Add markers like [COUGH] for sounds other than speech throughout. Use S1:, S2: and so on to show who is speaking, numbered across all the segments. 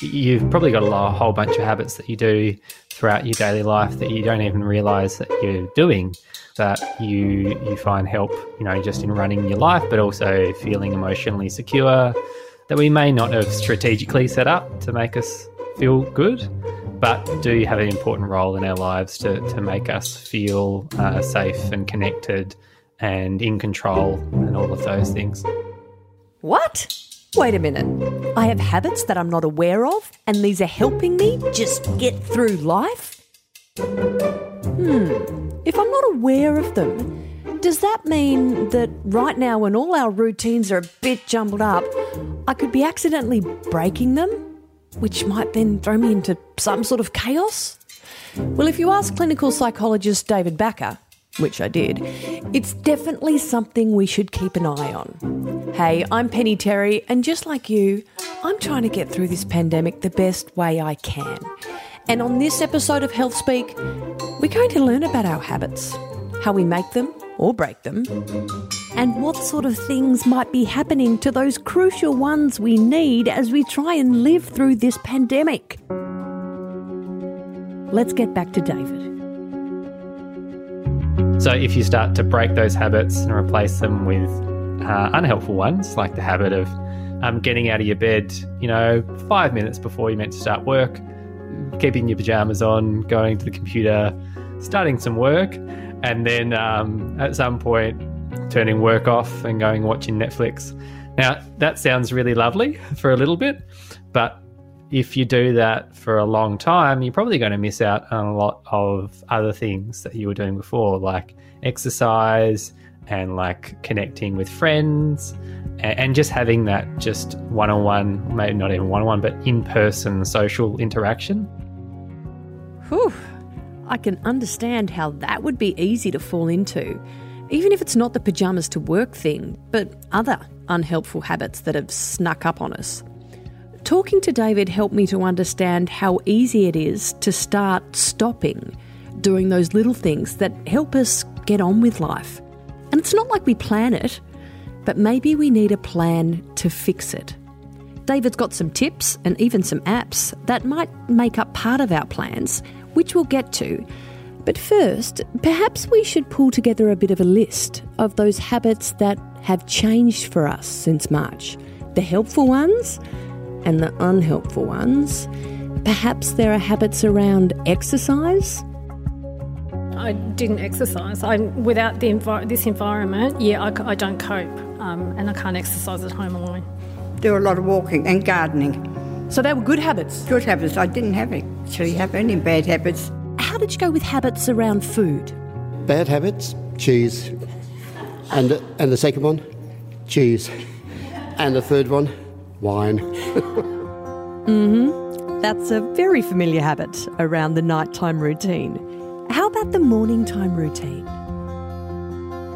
S1: You've probably got a whole bunch of habits that you do throughout your daily life that you don't even realize that you're doing that you you find help you know just in running your life but also feeling emotionally secure that we may not have strategically set up to make us feel good but do have an important role in our lives to, to make us feel uh, safe and connected and in control and all of those things.
S2: What? Wait a minute. I have habits that I'm not aware of, and these are helping me just get through life? Hmm. If I'm not aware of them, does that mean that right now, when all our routines are a bit jumbled up, I could be accidentally breaking them? Which might then throw me into some sort of chaos? Well, if you ask clinical psychologist David Backer, which I did, it's definitely something we should keep an eye on. Hey, I'm Penny Terry, and just like you, I'm trying to get through this pandemic the best way I can. And on this episode of Health Speak, we're going to learn about our habits, how we make them or break them, and what sort of things might be happening to those crucial ones we need as we try and live through this pandemic. Let's get back to David.
S1: So, if you start to break those habits and replace them with uh, unhelpful ones, like the habit of um, getting out of your bed, you know, five minutes before you're meant to start work, keeping your pajamas on, going to the computer, starting some work, and then um, at some point turning work off and going watching Netflix. Now, that sounds really lovely [LAUGHS] for a little bit, but if you do that for a long time, you're probably going to miss out on a lot of other things that you were doing before, like exercise and like connecting with friends and, just having that just one on one, maybe not even one on one, but in person social interaction.
S2: Whew. I can understand how that would be easy to fall into, even if it's not the pajamas to work thing, but other unhelpful habits that have snuck up on us. Talking to David helped me to understand how easy it is to start stopping doing those little things that help us get on with life. And it's not like we plan it, but maybe we need a plan to fix it. David's got some tips and even some apps that might make up part of our plans, which we'll get to. But first, perhaps we should pull together a bit of a list of those habits that have changed for us since March. The helpful ones and the unhelpful ones. Perhaps there are habits around exercise.
S3: I didn't exercise. I without the envi- this environment, yeah, I, I don't cope, um, and I can't exercise at home alone.
S4: Do a lot of walking and gardening.
S2: So they were good habits.
S4: Good habits. I didn't have actually have any bad habits.
S2: How did you go with habits around food?
S5: Bad habits, cheese, and and the second one, cheese, and the third one, wine.
S2: mm-hmm. That's a very familiar habit around the nighttime routine. How about the morning time routine?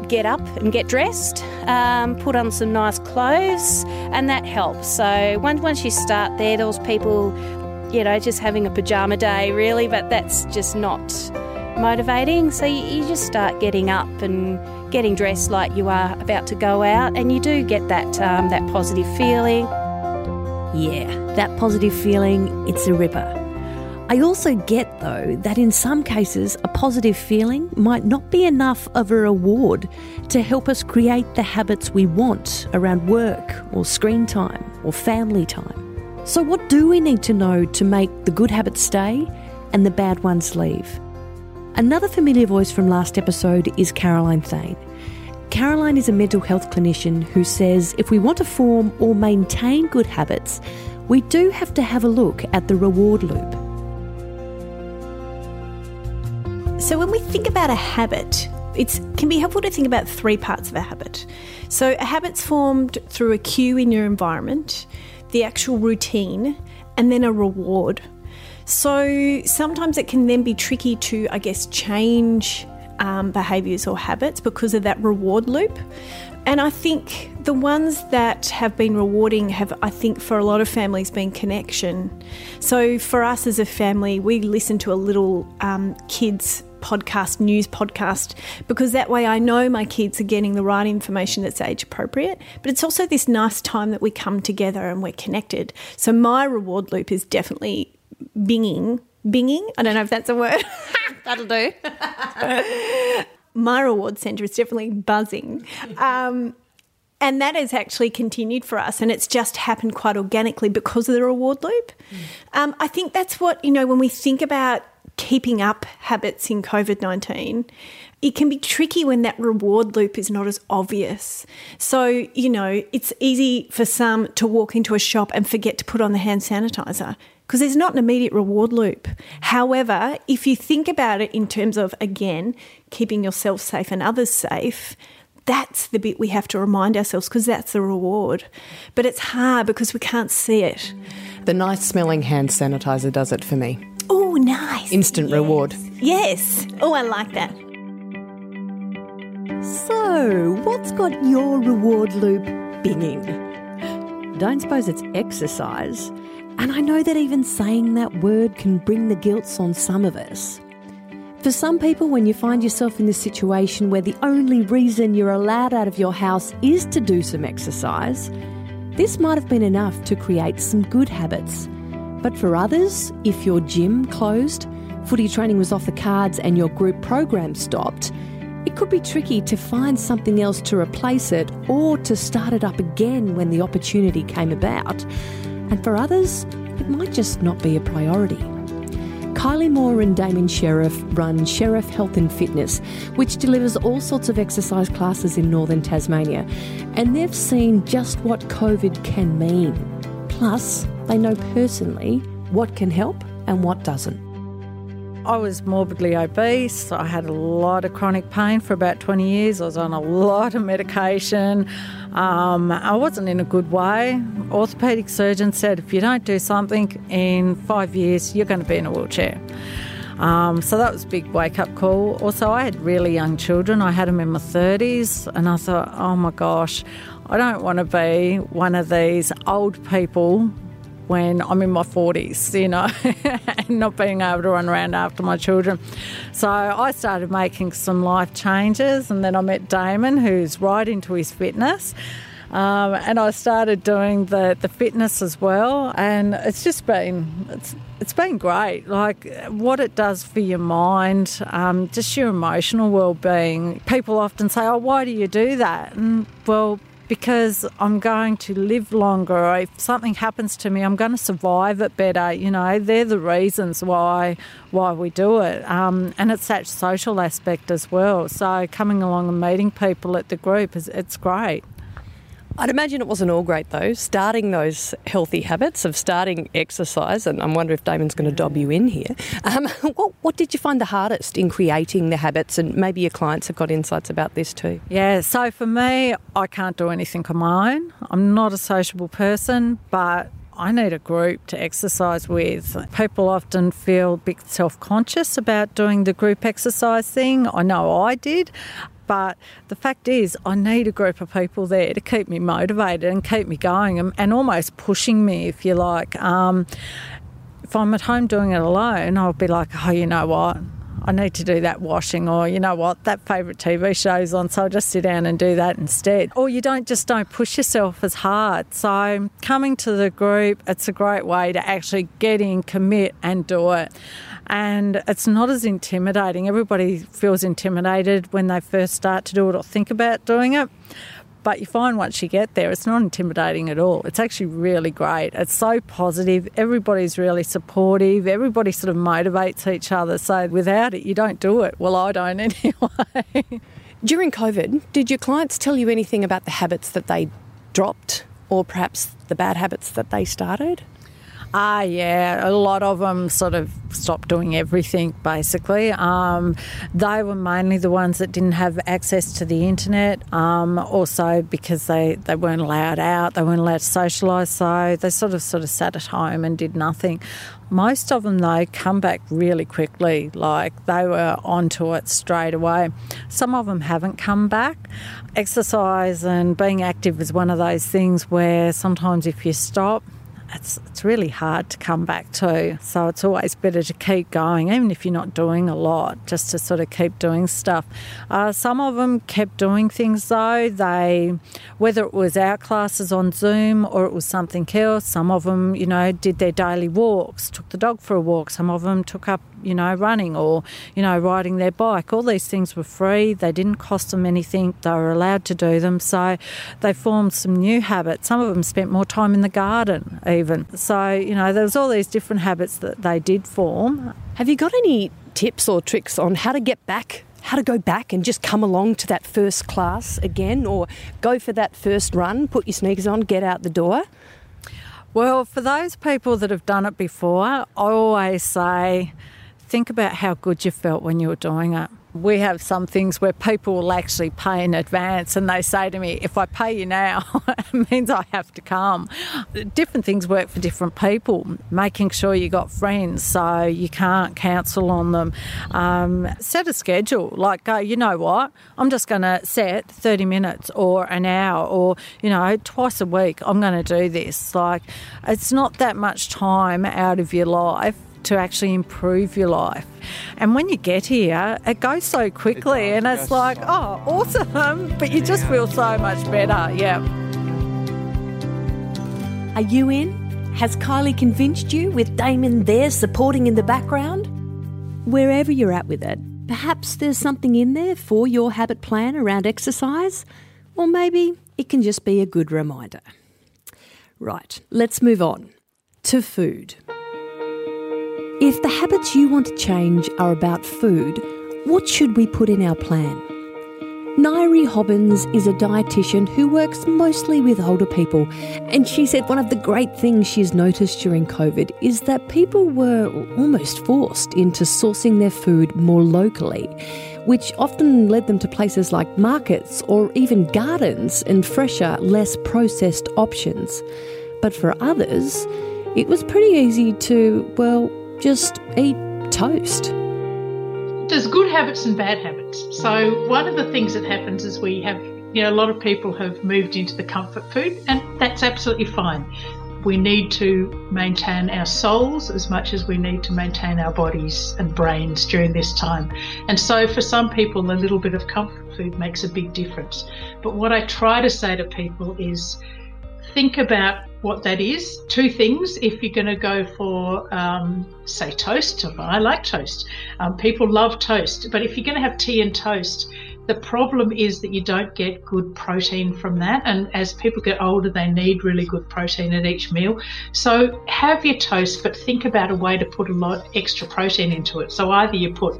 S6: Get up and get dressed, um, put on some nice clothes, and that helps. So once once you start there, those people, you know, just having a pajama day really, but that's just not motivating. So you, you just start getting up and getting dressed like you are about to go out, and you do get that um, that positive feeling.
S2: Yeah, that positive feeling, it's a ripper. I also get, though, that in some cases, a positive feeling might not be enough of a reward to help us create the habits we want around work or screen time or family time. So, what do we need to know to make the good habits stay and the bad ones leave? Another familiar voice from last episode is Caroline Thane. Caroline is a mental health clinician who says if we want to form or maintain good habits, we do have to have a look at the reward loop.
S7: So, when we think about a habit, it can be helpful to think about three parts of a habit. So, a habit's formed through a cue in your environment, the actual routine, and then a reward. So, sometimes it can then be tricky to, I guess, change um, behaviours or habits because of that reward loop. And I think the ones that have been rewarding have, I think, for a lot of families, been connection. So for us as a family, we listen to a little um, kids podcast, news podcast, because that way I know my kids are getting the right information that's age appropriate. But it's also this nice time that we come together and we're connected. So my reward loop is definitely binging. Binging? I don't know if that's a word. [LAUGHS] That'll do. my reward centre is definitely buzzing. Um, and that has actually continued for us, and it's just happened quite organically because of the reward loop. Mm. Um, I think that's what, you know, when we think about keeping up habits in COVID 19, it can be tricky when that reward loop is not as obvious. So, you know, it's easy for some to walk into a shop and forget to put on the hand sanitizer because there's not an immediate reward loop. However, if you think about it in terms of, again, keeping yourself safe and others safe, that's the bit we have to remind ourselves because that's the reward. But it's hard because we can't see it.
S8: The nice smelling hand sanitizer does it for me.
S7: Oh, nice.
S8: Instant
S7: yes.
S8: reward.
S7: Yes. Oh, I like that.
S2: So, what's got your reward loop binging? Don't suppose it's exercise. And I know that even saying that word can bring the guilt on some of us. For some people, when you find yourself in this situation where the only reason you're allowed out of your house is to do some exercise, this might have been enough to create some good habits. But for others, if your gym closed, footy training was off the cards, and your group program stopped, it could be tricky to find something else to replace it or to start it up again when the opportunity came about. And for others, it might just not be a priority. Kylie Moore and Damien Sheriff run Sheriff Health and Fitness, which delivers all sorts of exercise classes in northern Tasmania. And they've seen just what COVID can mean. Plus, they know personally what can help and what doesn't.
S9: I was morbidly obese. I had a lot of chronic pain for about 20 years. I was on a lot of medication. Um, I wasn't in a good way. Orthopedic surgeon said if you don't do something in five years, you're going to be in a wheelchair. Um, so that was a big wake up call. Also, I had really young children. I had them in my 30s, and I thought, oh my gosh, I don't want to be one of these old people when I'm in my 40s, you know, [LAUGHS] and not being able to run around after my children. So I started making some life changes, and then I met Damon, who's right into his fitness. Um, and I started doing the, the fitness as well, and it's just been it's it's been great. Like what it does for your mind, um, just your emotional well being. People often say, "Oh, why do you do that?" And well, because I'm going to live longer. If something happens to me, I'm going to survive it better. You know, they're the reasons why why we do it, um, and it's that social aspect as well. So coming along and meeting people at the group is it's great.
S8: I'd imagine it wasn't all great though. Starting those healthy habits of starting exercise, and I'm wondering if Damon's going to dob you in here. Um, [LAUGHS] what, what did you find the hardest in creating the habits? And maybe your clients have got insights about this too.
S9: Yeah, so for me, I can't do anything on my own. I'm not a sociable person, but I need a group to exercise with. People often feel a bit self conscious about doing the group exercise thing. I know I did. But the fact is, I need a group of people there to keep me motivated and keep me going and, and almost pushing me, if you like. Um, if I'm at home doing it alone, I'll be like, oh, you know what? I need to do that washing, or you know what, that favourite TV show's on, so I'll just sit down and do that instead. Or you don't just don't push yourself as hard. So coming to the group, it's a great way to actually get in, commit, and do it and it's not as intimidating. Everybody feels intimidated when they first start to do it or think about doing it. But you find once you get there, it's not intimidating at all. It's actually really great. It's so positive. Everybody's really supportive. Everybody sort of motivates each other. So without it, you don't do it. Well, I don't [LAUGHS] anyway.
S8: During COVID, did your clients tell you anything about the habits that they dropped or perhaps the bad habits that they started?
S9: Ah, yeah, a lot of them sort of stopped doing everything basically. Um, they were mainly the ones that didn't have access to the internet, um, also because they, they weren't allowed out, they weren't allowed to socialise, so they sort of sort of sat at home and did nothing. Most of them though come back really quickly, like they were onto it straight away. Some of them haven't come back. Exercise and being active is one of those things where sometimes if you stop it's, it's really hard to come back to. So it's always better to keep going, even if you're not doing a lot, just to sort of keep doing stuff. Uh, some of them kept doing things though. They, whether it was our classes on Zoom or it was something else, some of them, you know, did their daily walks, took the dog for a walk. Some of them took up you know, running or, you know, riding their bike. All these things were free. They didn't cost them anything. They were allowed to do them. So they formed some new habits. Some of them spent more time in the garden, even. So, you know, there was all these different habits that they did form.
S8: Have you got any tips or tricks on how to get back how to go back and just come along to that first class again or go for that first run, put your sneakers on, get out the door?
S9: Well, for those people that have done it before, I always say think about how good you felt when you were doing it. We have some things where people will actually pay in advance and they say to me, if I pay you now, [LAUGHS] it means I have to come. Different things work for different people. Making sure you got friends so you can't cancel on them. Um, set a schedule. Like, go, you know what? I'm just going to set 30 minutes or an hour or, you know, twice a week I'm going to do this. Like, it's not that much time out of your life to actually improve your life. And when you get here, it goes so quickly it and it's like, so oh, awesome. [LAUGHS] But you yeah. just feel so much better. Yeah.
S2: Are you in? Has Kylie convinced you with Damon there supporting in the background? Wherever you're at with it, perhaps there's something in there for your habit plan around exercise, or maybe it can just be a good reminder. Right, let's move on to food. If the habits you want to change are about food, what should we put in our plan? Nairi Hobbins is a dietitian who works mostly with older people, and she said one of the great things she's noticed during COVID is that people were almost forced into sourcing their food more locally, which often led them to places like markets or even gardens and fresher, less processed options. But for others, it was pretty easy to, well, just eat toast.
S10: There's good habits and bad habits. So, one of the things that happens is we have, you know, a lot of people have moved into the comfort food, and that's absolutely fine. We need to maintain our souls as much as we need to maintain our bodies and brains during this time. And so, for some people, a little bit of comfort food makes a big difference. But what I try to say to people is think about what that is. Two things. If you're going to go for, um, say, toast, I like toast. Um, people love toast. But if you're going to have tea and toast, the problem is that you don't get good protein from that. And as people get older, they need really good protein at each meal. So have your toast, but think about a way to put a lot extra protein into it. So either you put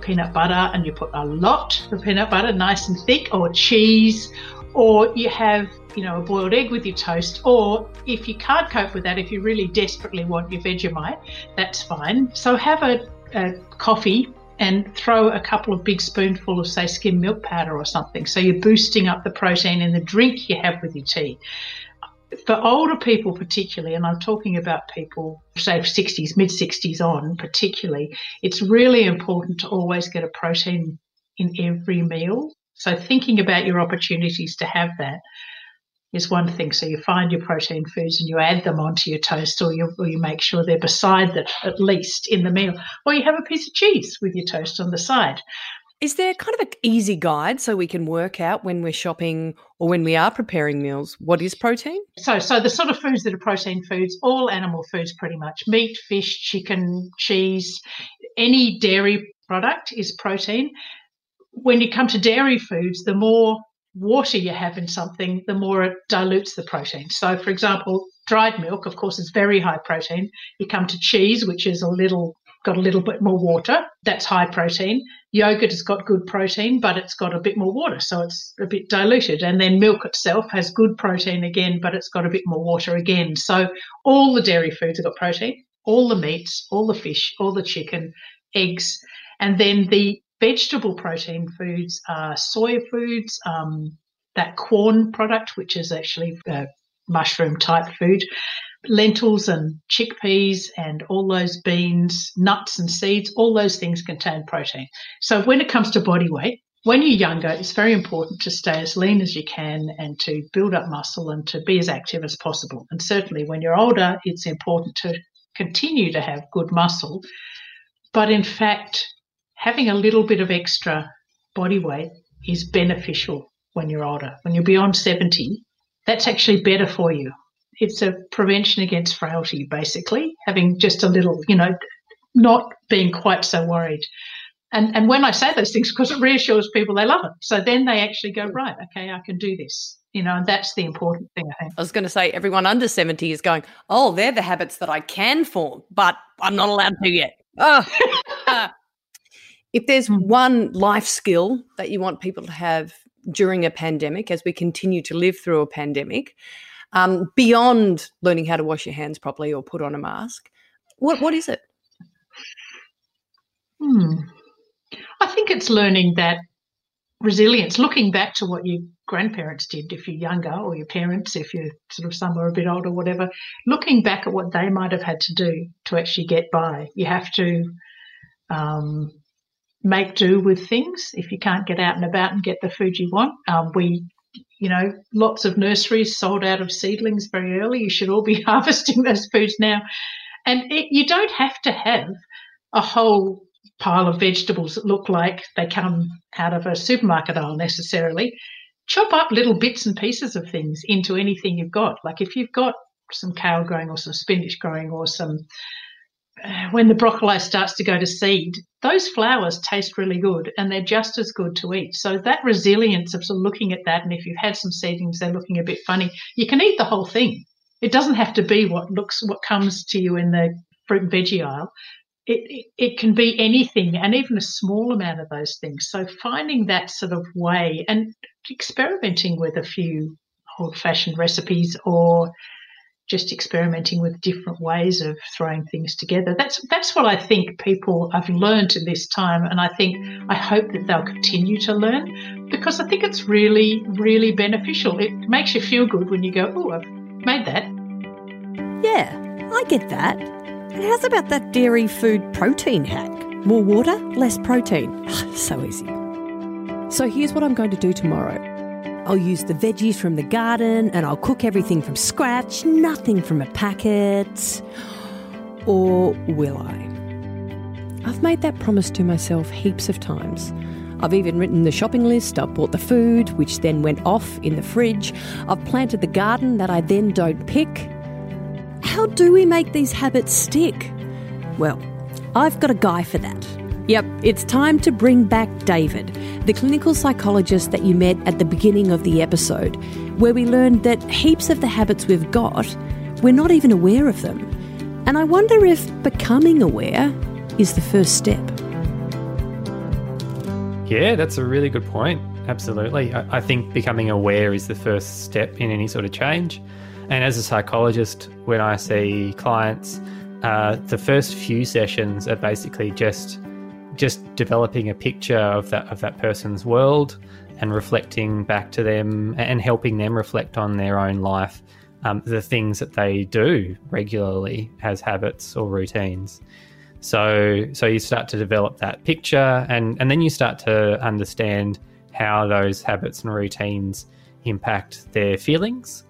S10: peanut butter and you put a lot of peanut butter, nice and thick, or cheese, or you have you know, a boiled egg with your toast, or if you can't cope with that, if you really desperately want your Vegemite, that's fine. So have a, a coffee and throw a couple of big spoonfuls of, say, skim milk powder or something. So you're boosting up the protein in the drink you have with your tea. For older people, particularly, and I'm talking about people, say, 60s, mid 60s on, particularly, it's really important to always get a protein in every meal. So thinking about your opportunities to have that is one thing. So you find your protein foods and you add them onto your toast, or you, or you make sure they're beside that at least in the meal, or you have a piece of cheese with your toast on the side.
S8: Is there kind of an easy guide so we can work out when we're shopping or when we are preparing meals what is protein?
S10: So, so the sort of foods that are protein foods, all animal foods pretty much meat, fish, chicken, cheese, any dairy product is protein. When you come to dairy foods, the more water you have in something, the more it dilutes the protein. So, for example, dried milk, of course, is very high protein. You come to cheese, which is a little got a little bit more water. That's high protein. Yogurt has got good protein, but it's got a bit more water, so it's a bit diluted. And then milk itself has good protein again, but it's got a bit more water again. So all the dairy foods have got protein, all the meats, all the fish, all the chicken, eggs, and then the vegetable protein foods are soy foods, um, that Quorn product, which is actually a mushroom type food, lentils and chickpeas and all those beans, nuts and seeds, all those things contain protein. So when it comes to body weight, when you're younger, it's very important to stay as lean as you can and to build up muscle and to be as active as possible. And certainly when you're older, it's important to continue to have good muscle. But in fact, having a little bit of extra body weight is beneficial when you're older. When you're beyond 70, that's actually better for you. It's a prevention against frailty, basically, having just a little, you know, not being quite so worried. And and when I say those things, because it reassures people they love it. So then they actually go, right, okay, I can do this. You know, and that's the important thing, I think.
S8: I was going to say, everyone under 70 is going, oh, they're the habits that I can form, but I'm not allowed to yet. Oh. [LAUGHS] if there's hmm. one life skill that you want people to have during a pandemic, as we continue to live through a pandemic, um, beyond learning how to wash your hands properly or put on a mask, what what is it?
S10: Hmm. I think it's learning that resilience, looking back to what your grandparents did if you're younger, or your parents if you're sort of somewhere a bit older, whatever, looking back at what they might have had to do to actually get by. You have to um, make do with things if you can't get out and about and get the food you want. Um, we, you know, lots of nurseries sold out of seedlings very early. You should all be [LAUGHS] harvesting those foods now. And it, you don't have to have a whole pile of vegetables that look like they come out of a supermarket aisle necessarily. Chop up little bits and pieces of things into anything you've got. Like if you've got some kale growing or some spinach growing or some when the broccoli starts to go to seed, those flowers taste really good and they're just as good to eat. So that resilience of, looking at that, and if you've had some seedlings, they're looking a bit funny, you can eat the whole thing. It doesn't have to be what looks what comes to you in the fruit and veggie aisle it, it can be anything and even a small amount of those things. So finding that sort of way and experimenting with a few old fashioned recipes or just experimenting with different ways of throwing things together. That's that's what I think people have learned in this time, and I think I hope that they'll continue to learn because I think it's really really beneficial. It makes you feel good when you go, oh, I've made that.
S2: Yeah, I get that. And how's about that dairy food protein hack? More water, less protein. [LAUGHS] so easy. So here's what I'm going to do tomorrow. I'll use the veggies from the garden and I'll cook everything from scratch, nothing from a packet. Or will I? I've made that promise to myself heaps of times. I've even written the shopping list, I've bought the food, which then went off in the fridge. I've planted the garden that I then don't pick. How do we make these habits stick? Well, I've got a guy for that. Yep, it's time to bring back David, the clinical psychologist that you met at the beginning of the episode, where we learned that heaps of the habits we've got, we're not even aware of them. And I wonder if becoming aware is the first step.
S1: Yeah, that's a really good point. Absolutely. I, I think becoming aware is the first step in any sort of change. And as a psychologist, when I see clients, uh, the first few sessions are basically just just developing a picture of that of that person's world and reflecting back to them and helping them reflect on their own life, um, the things that they do regularly as habits or routines. So so you start to develop that picture and, and then you start to understand how those habits and routines impact their feelings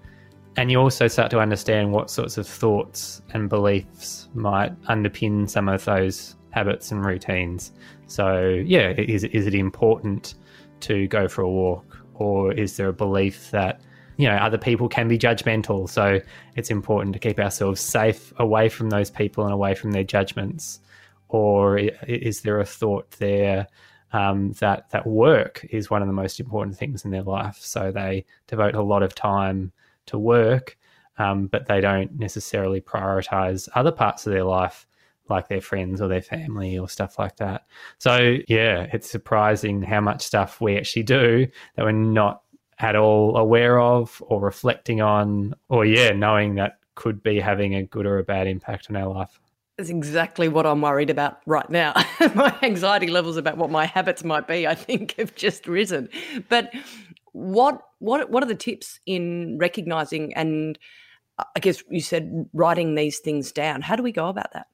S1: and you also start to understand what sorts of thoughts and beliefs might underpin some of those habits and routines. So, yeah, is, is it important to go for a walk? Or is there a belief that, you know, other people can be judgmental? So it's important to keep ourselves safe away from those people and away from their judgments. Or is there a thought there um, that that work is one of the most important things in their life? So they devote a lot of time to work, um, but they don't necessarily prioritize other parts of their life, like their friends or their family or stuff like that. So, yeah, it's surprising how much stuff we actually do that we're not at all aware of or reflecting on, or, yeah, knowing that could be having a good or a bad impact on our life.
S8: That's exactly what I'm worried about right now. [LAUGHS] my anxiety levels about what my habits might be, I think, [LAUGHS] have just risen. But what what what are the tips in recognizing and uh, I guess you said writing these things down? How do we go about that?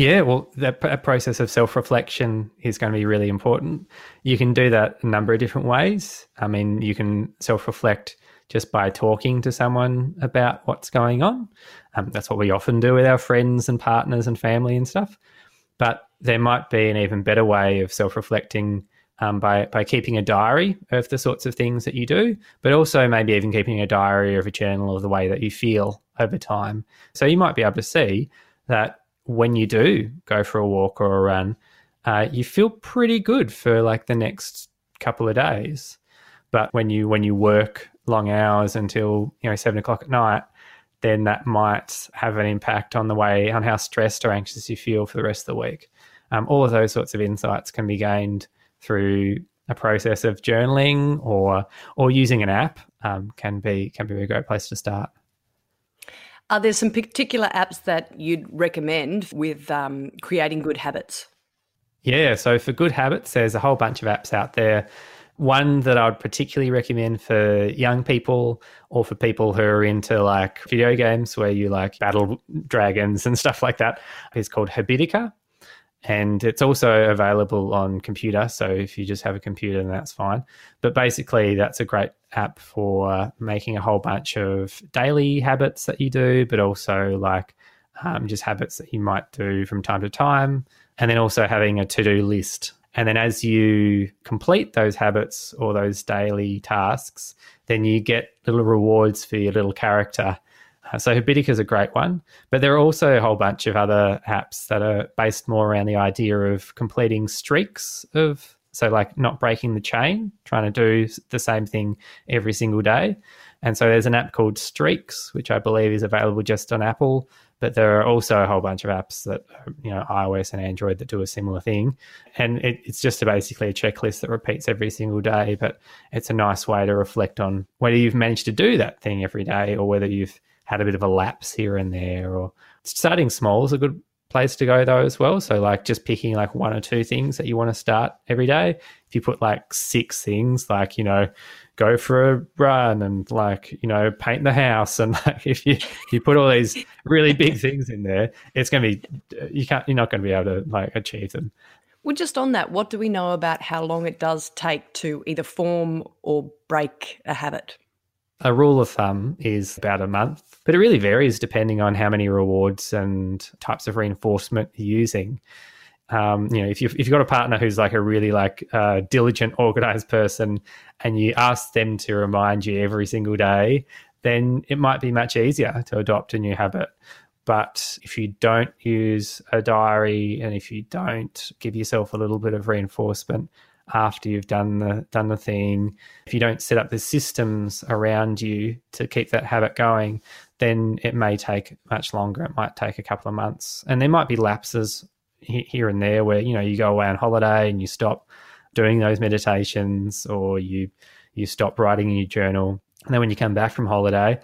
S1: Yeah, well, that process of self reflection is going to be really important. You can do that a number of different ways. I mean, you can self reflect just by talking to someone about what's going on. Um, that's what we often do with our friends and partners and family and stuff. But there might be an even better way of self reflecting um, by, by keeping a diary of the sorts of things that you do, but also maybe even keeping a diary of a journal of the way that you feel over time. So you might be able to see that when you do go for a walk or a run, uh, you feel pretty good for like the next couple of days. But when you when you work long hours until you know seven o'clock at night, then that might have an impact on the way on how stressed or anxious you feel for the rest of the week. Um, all of those sorts of insights can be gained through a process of journaling or or using an app um, can be can be a great place to start.
S8: Are there some particular apps that you'd recommend with um, creating good habits?
S1: Yeah, so for good habits, there's a whole bunch of apps out there. One that I would particularly recommend for young people or for people who are into like video games where you like battle dragons and [LAUGHS] stuff like that is called Habitica and it's also available on computer. So if you just have a computer, then that's fine. But basically, that's a great app for making a whole bunch of daily habits that you do, but also like um, just habits that you might do from time to time, and then also having a to do list. And then as you complete those habits or those daily tasks, then you get little rewards for your little character Uh, so Habitica is a great one, but there are also a whole bunch of other apps that are based more around the idea of completing streaks of so like not breaking the chain, trying to do the same thing every single day. And so there's an app called Streaks, which I believe is available just on Apple, but there are also a whole bunch of apps that um, you know iOS and Android that do a similar thing. And it, it's just a, basically a checklist that repeats every single day, but it's a nice way to reflect on whether you've managed to do that thing every day or whether you've had a bit of a lapse here and there or starting small is a good place to go though as well. So like just picking like one or two things that you want to start every day. If you put like six things like you know go for a run and like you know paint the house and [LAUGHS] like if you you put all these really big [LAUGHS] things in there it's going to be you can't you're not going to be able to like achieve them.
S8: Well just on that what do we know about how long it does take to either form or break a habit
S1: a rule of thumb is about a month, but it really varies depending on how many rewards and types of reinforcement you're using. Um, you know, if you've, if you've got a partner who's like a really like uh, diligent, [LAUGHS] organized person, and you ask them to remind you every single day, then it might be much easier to adopt a new habit. But if you don't use a diary and if you don't give yourself a little bit of reinforcement, after you've done the done the thing. If you don't set up the systems around you to keep that habit going, then it may take much longer. It might take a couple of months, and there might be lapses here and there where you know you go away on holiday and you stop doing those meditations, or you you stop writing in your journal, and then when you come back from holiday,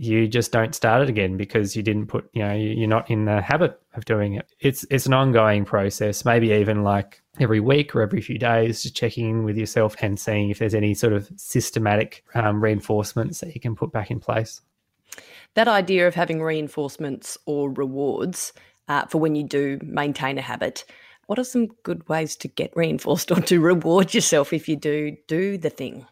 S1: you just don't start it again because you didn't put you know you're not in the habit of doing it it's it's an ongoing process maybe even like every week or every few days just checking in with yourself and seeing if there's any sort of systematic um, reinforcements that you can put back in place
S8: that idea of having reinforcements or rewards uh, for when you do maintain a habit what are some good ways to get reinforced or to reward yourself if you do do the thing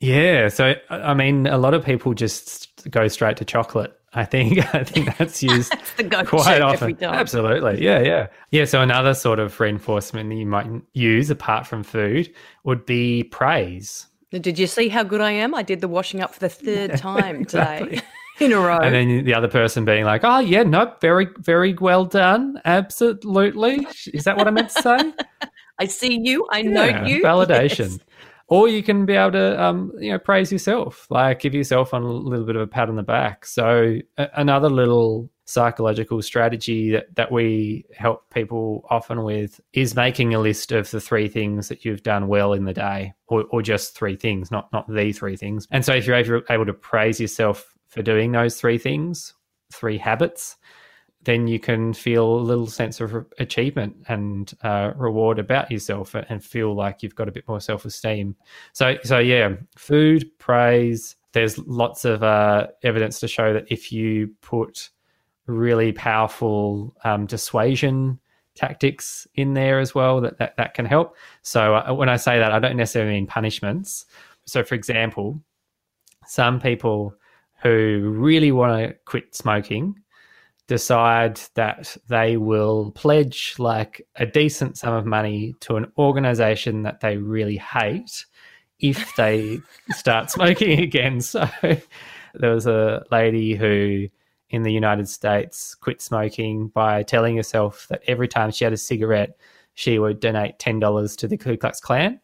S1: yeah, so I mean, a lot of people just go straight to chocolate. I think [LAUGHS] I think that's [LAUGHS] used
S8: that's
S1: quite often. Absolutely, yeah, yeah, yeah. So another sort of reinforcement that you might use apart from food would be praise.
S8: Did you see how good I am? I did the washing up for the [LAUGHS] third time today. in a row.
S1: And then the other person being like, "Oh yeah, no, very, very well done, absolutely." Is that what I meant to say?
S8: I see you. I know you.
S1: Validation.
S8: Yes
S1: or you can be able to um, you know praise yourself like give yourself a little bit of a pat on the back. So a- another little psychological strategy that, that we help people often with is making a list of the three things that you've done well in the day or, or just three things not not the three things. And so if you're able, able to praise yourself for doing those three things three habits then you can feel a little sense of achievement and uh, reward about yourself and feel like you've got a bit more self-esteem so so yeah food praise there's lots of uh, evidence to show that if you put really powerful um, dissuasion tactics in there as well that, that, that can help. So uh, when I say that, I don't necessarily mean punishments. So, for example, some people who really want to quit smoking decide that they will pledge like a decent sum of money to an organization that they really hate if they [LAUGHS] start smoking again. [LAUGHS] So there was a lady who in the United States quit smoking by telling herself that every time she had a cigarette, she would donate $10 to the Ku Klux Klan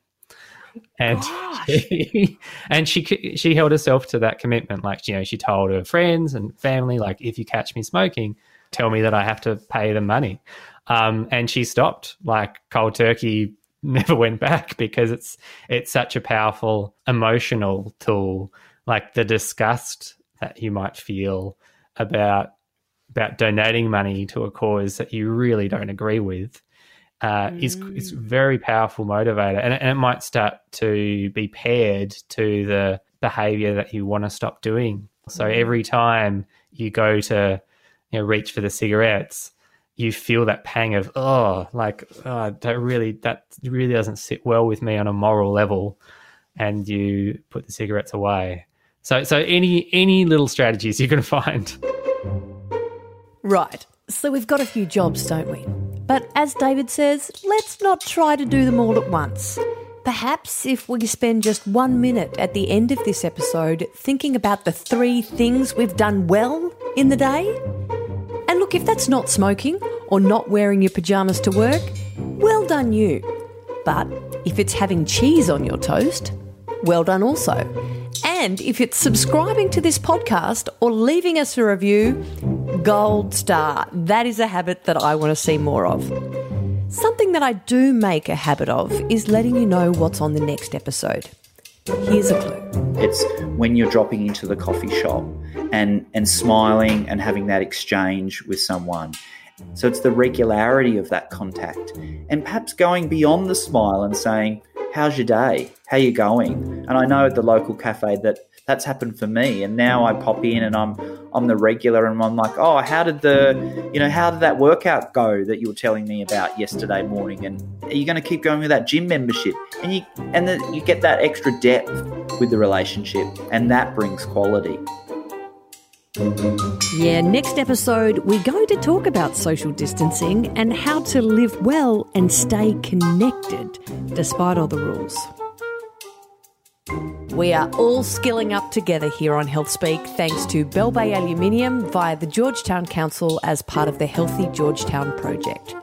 S1: [LAUGHS] and she, and she she held herself to that commitment. Like you know, she told her friends and family, like if you catch me smoking, tell me that I have to pay the money. Um, and she stopped. Like cold turkey, [LAUGHS] never went back because it's it's such a powerful emotional tool. Like the disgust that you might feel about about donating money to a cause that you really don't agree with uh, mm. is is very powerful motivator, and, and it might start to be paired to the behavior that you want to stop doing. So mm. every time you go to you know reach for the cigarettes, you feel that pang of oh, like oh, that really that really doesn't sit well with me on a moral level, and you put the cigarettes away. So so any any little strategies you can [LAUGHS] find.
S2: Right. So we've got a few jobs, don't we? But as David says, let's not try to do them all at once. Perhaps if we spend just one minute at the end of this episode thinking about the three things we've done well in the day. And look, if that's not smoking or not wearing your pyjamas to work, well done you. But if it's having cheese on your toast, well done also. And if it's subscribing to this podcast or leaving us a review, gold star. That is a habit that I want to see more of. Something that I do make a habit of is letting you know what's on the next episode. Here's a clue.
S11: It's when you're dropping into the coffee shop and, and smiling and having that exchange with someone. So it's the regularity of that contact and perhaps going beyond the smile and saying, how's your day? How you going? And I know at the local cafe that that's happened for me. And now I pop in and I'm I'm the regular and I'm like, oh, how did the you know how did that workout go that you were telling me about yesterday morning? And are you going to keep going with that gym membership? And you and you get that extra depth with the relationship, and that brings quality.
S2: Yeah, next episode, we're going to talk about social distancing and how to live well and stay connected despite all the rules. We are all skilling up together here on Health Speak thanks to Bell Bay Aluminium via the George Town Council as part of the Healthy George Town project.